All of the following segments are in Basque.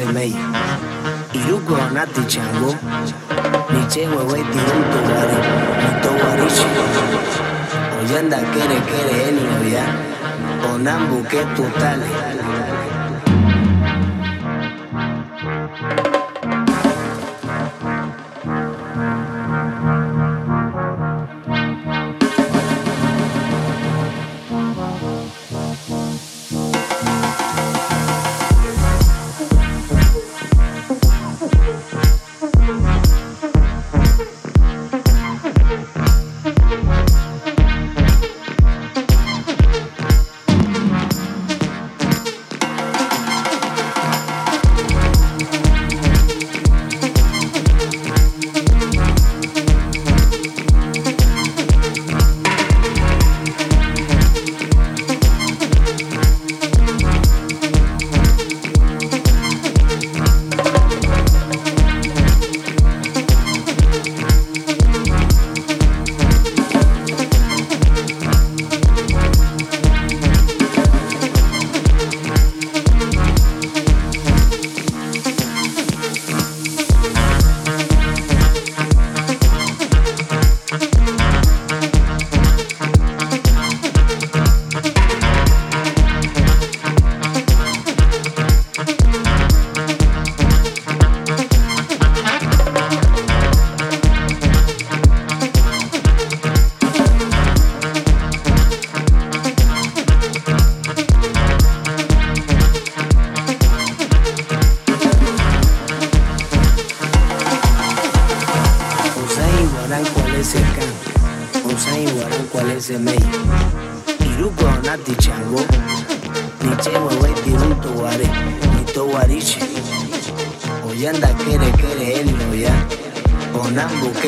semei Iruko nati chango Niche wewe tirunto wari Nito warichi Oyanda kere kere eni oya Onambu ke tutale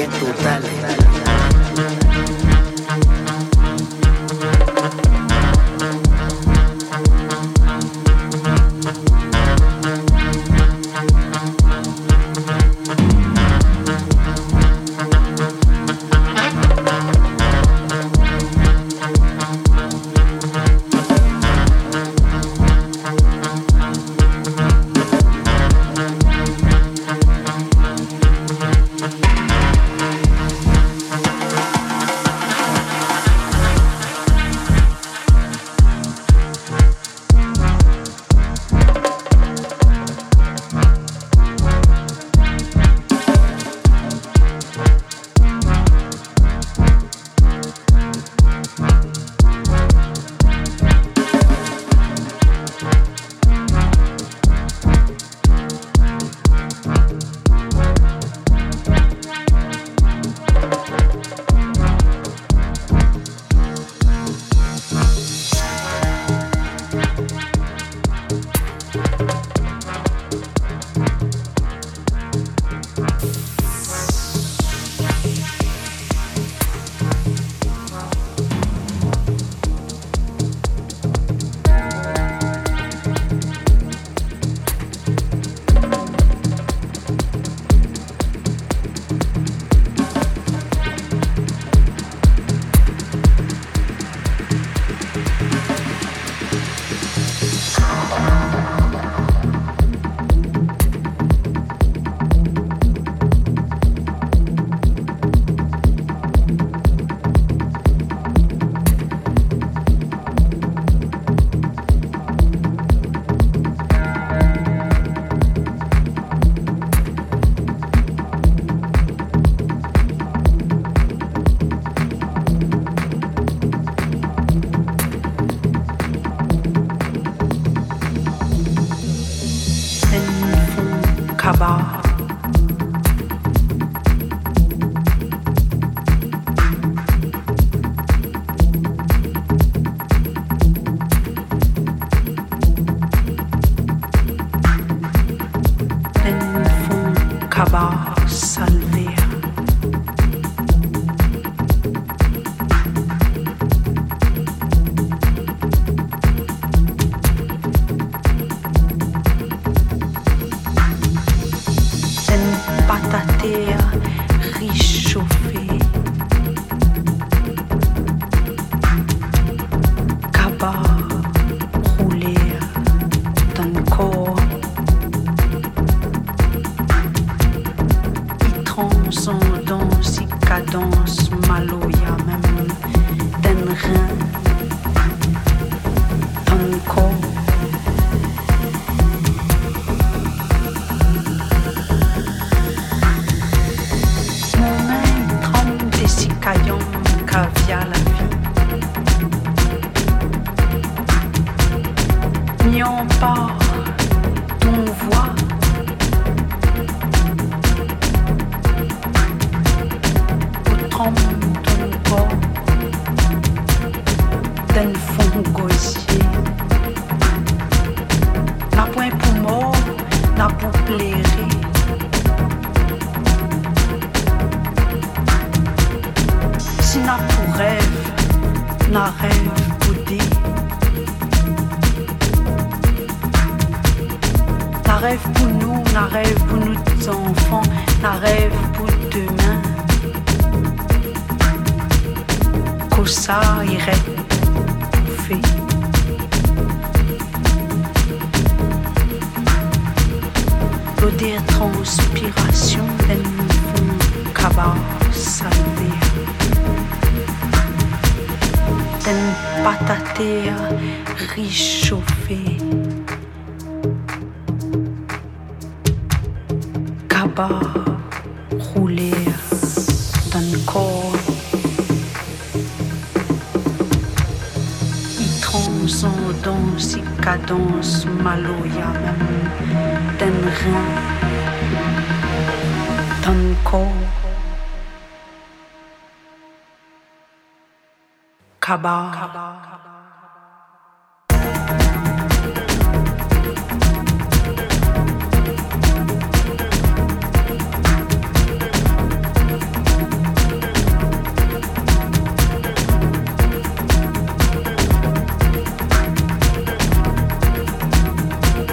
que tú.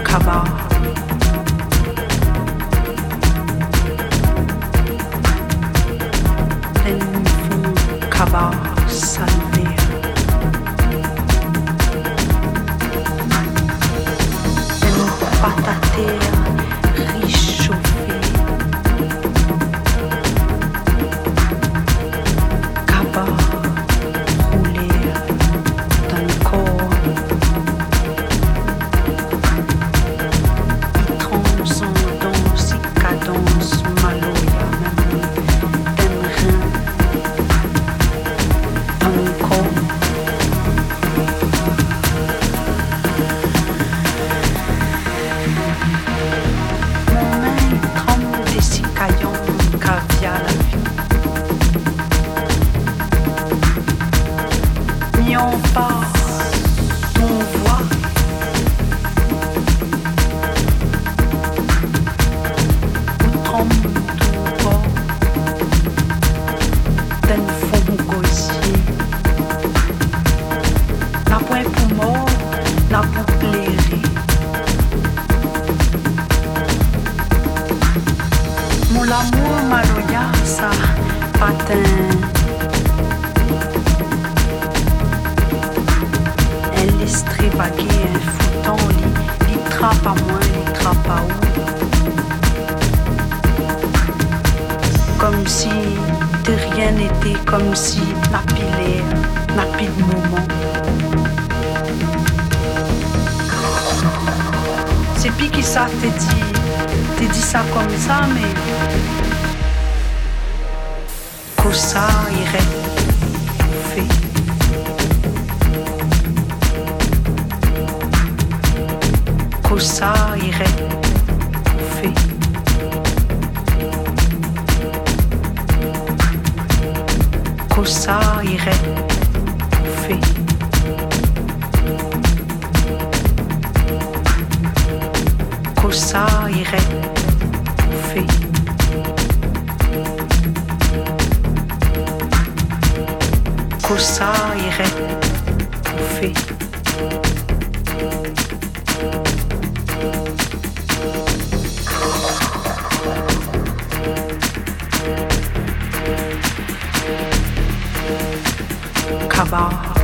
cover. 好吧。